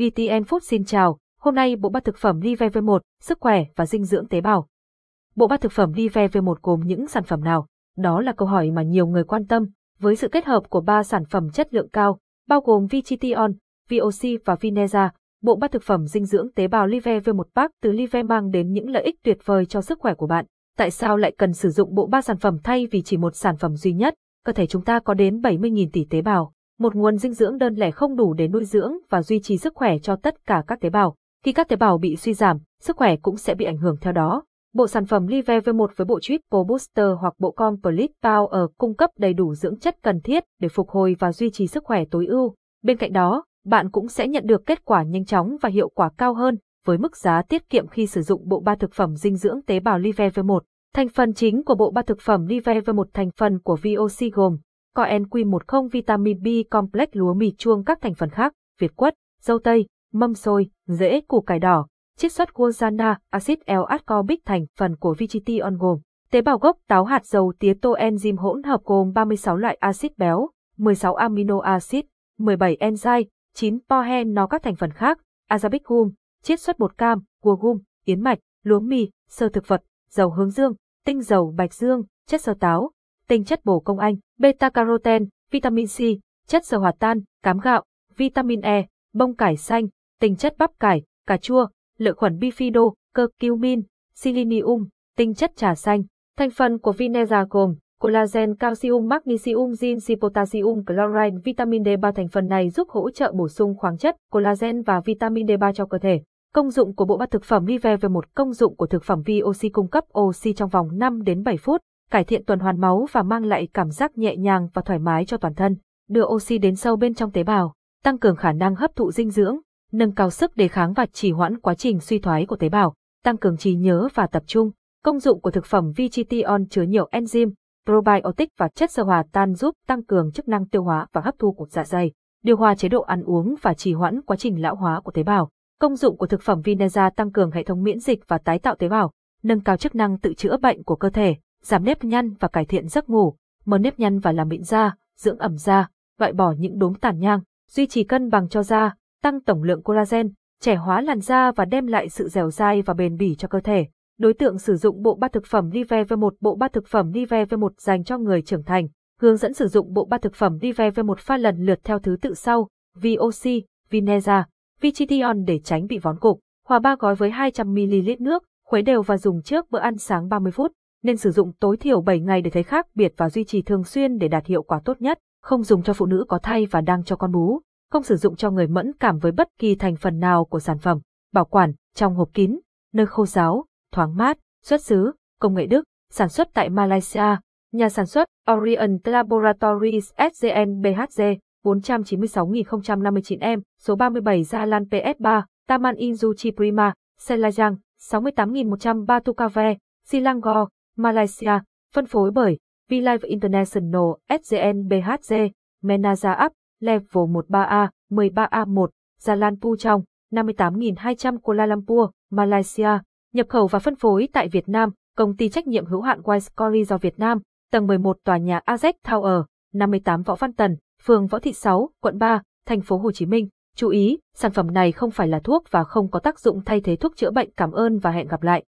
VTN Food xin chào, hôm nay bộ ba thực phẩm Live V1, sức khỏe và dinh dưỡng tế bào. Bộ ba thực phẩm Live V1 gồm những sản phẩm nào? Đó là câu hỏi mà nhiều người quan tâm, với sự kết hợp của ba sản phẩm chất lượng cao, bao gồm Vichition, VOC và Vineza, bộ ba thực phẩm dinh dưỡng tế bào Live V1 Pack từ Live mang đến những lợi ích tuyệt vời cho sức khỏe của bạn. Tại sao lại cần sử dụng bộ ba sản phẩm thay vì chỉ một sản phẩm duy nhất? Cơ thể chúng ta có đến 70.000 tỷ tế bào, một nguồn dinh dưỡng đơn lẻ không đủ để nuôi dưỡng và duy trì sức khỏe cho tất cả các tế bào. Khi các tế bào bị suy giảm, sức khỏe cũng sẽ bị ảnh hưởng theo đó. Bộ sản phẩm Live V1 với bộ Triple Booster hoặc bộ Complete Power cung cấp đầy đủ dưỡng chất cần thiết để phục hồi và duy trì sức khỏe tối ưu. Bên cạnh đó, bạn cũng sẽ nhận được kết quả nhanh chóng và hiệu quả cao hơn với mức giá tiết kiệm khi sử dụng bộ ba thực phẩm dinh dưỡng tế bào Live V1. Thành phần chính của bộ ba thực phẩm Live V1 thành phần của VOC gồm CoenQ10 vitamin B complex lúa mì chuông các thành phần khác, việt quất, dâu tây, mâm xôi, rễ củ cải đỏ, chiết xuất guarana, axit L-ascorbic thành phần của Vichition gồm tế bào gốc táo hạt dầu tía tô enzyme hỗn hợp gồm 36 loại axit béo, 16 amino acid, 17 enzyme, 9 pohen nó các thành phần khác, azabic gum, chiết xuất bột cam, cua gum, yến mạch, lúa mì, sơ thực vật, dầu hướng dương, tinh dầu bạch dương, chất sơ táo, tinh chất bổ công anh, beta carotene, vitamin C, chất dầu hòa tan, cám gạo, vitamin E, bông cải xanh, tinh chất bắp cải, cà chua, lợi khuẩn bifido, curcumin, selenium, tinh chất trà xanh. Thành phần của Vineza gồm collagen, calcium, magnesium, zinc, potassium, chloride, vitamin D3 thành phần này giúp hỗ trợ bổ sung khoáng chất, collagen và vitamin D3 cho cơ thể. Công dụng của bộ bát thực phẩm Live về một công dụng của thực phẩm VOC cung cấp oxy trong vòng 5 đến 7 phút, cải thiện tuần hoàn máu và mang lại cảm giác nhẹ nhàng và thoải mái cho toàn thân, đưa oxy đến sâu bên trong tế bào, tăng cường khả năng hấp thụ dinh dưỡng, nâng cao sức đề kháng và trì hoãn quá trình suy thoái của tế bào, tăng cường trí nhớ và tập trung. Công dụng của thực phẩm Vichition chứa nhiều enzyme, probiotic và chất sơ hòa tan giúp tăng cường chức năng tiêu hóa và hấp thu của dạ dày, điều hòa chế độ ăn uống và trì hoãn quá trình lão hóa của tế bào. Công dụng của thực phẩm Vineza tăng cường hệ thống miễn dịch và tái tạo tế bào, nâng cao chức năng tự chữa bệnh của cơ thể, giảm nếp nhăn và cải thiện giấc ngủ, mờ nếp nhăn và làm mịn da, dưỡng ẩm da, loại bỏ những đốm tàn nhang, duy trì cân bằng cho da, tăng tổng lượng collagen, trẻ hóa làn da và đem lại sự dẻo dai và bền bỉ cho cơ thể. Đối tượng sử dụng bộ ba thực phẩm Live V1 Bộ ba thực phẩm Live V1 dành cho người trưởng thành. Hướng dẫn sử dụng bộ ba thực phẩm Live V1 pha lần lượt theo thứ tự sau: VOC, Vineza, Vichition để tránh bị vón cục. Hòa ba gói với 200ml nước, khuấy đều và dùng trước bữa ăn sáng 30 phút. Nên sử dụng tối thiểu 7 ngày để thấy khác biệt và duy trì thường xuyên để đạt hiệu quả tốt nhất. Không dùng cho phụ nữ có thai và đang cho con bú. Không sử dụng cho người mẫn cảm với bất kỳ thành phần nào của sản phẩm. Bảo quản trong hộp kín, nơi khô ráo, thoáng mát, xuất xứ, công nghệ Đức, sản xuất tại Malaysia. Nhà sản xuất Orient Laboratories SGN BHG 496.059M, số 37 Gia Lan PS3, Taman Inzuchi Prima, Selajang, 68.103 Tukave, Silangor, Malaysia, phân phối bởi VLive International SGN BHG, Menaza Up, Level 13A, 13A1, Gia Lan Pu Trong, 58.200 Kuala Lumpur, Malaysia, nhập khẩu và phân phối tại Việt Nam, công ty trách nhiệm hữu hạn Wisecory do Việt Nam, tầng 11 tòa nhà AZ Tower, 58 Võ Văn Tần, phường Võ Thị 6, quận 3, thành phố Hồ Chí Minh. Chú ý, sản phẩm này không phải là thuốc và không có tác dụng thay thế thuốc chữa bệnh. Cảm ơn và hẹn gặp lại.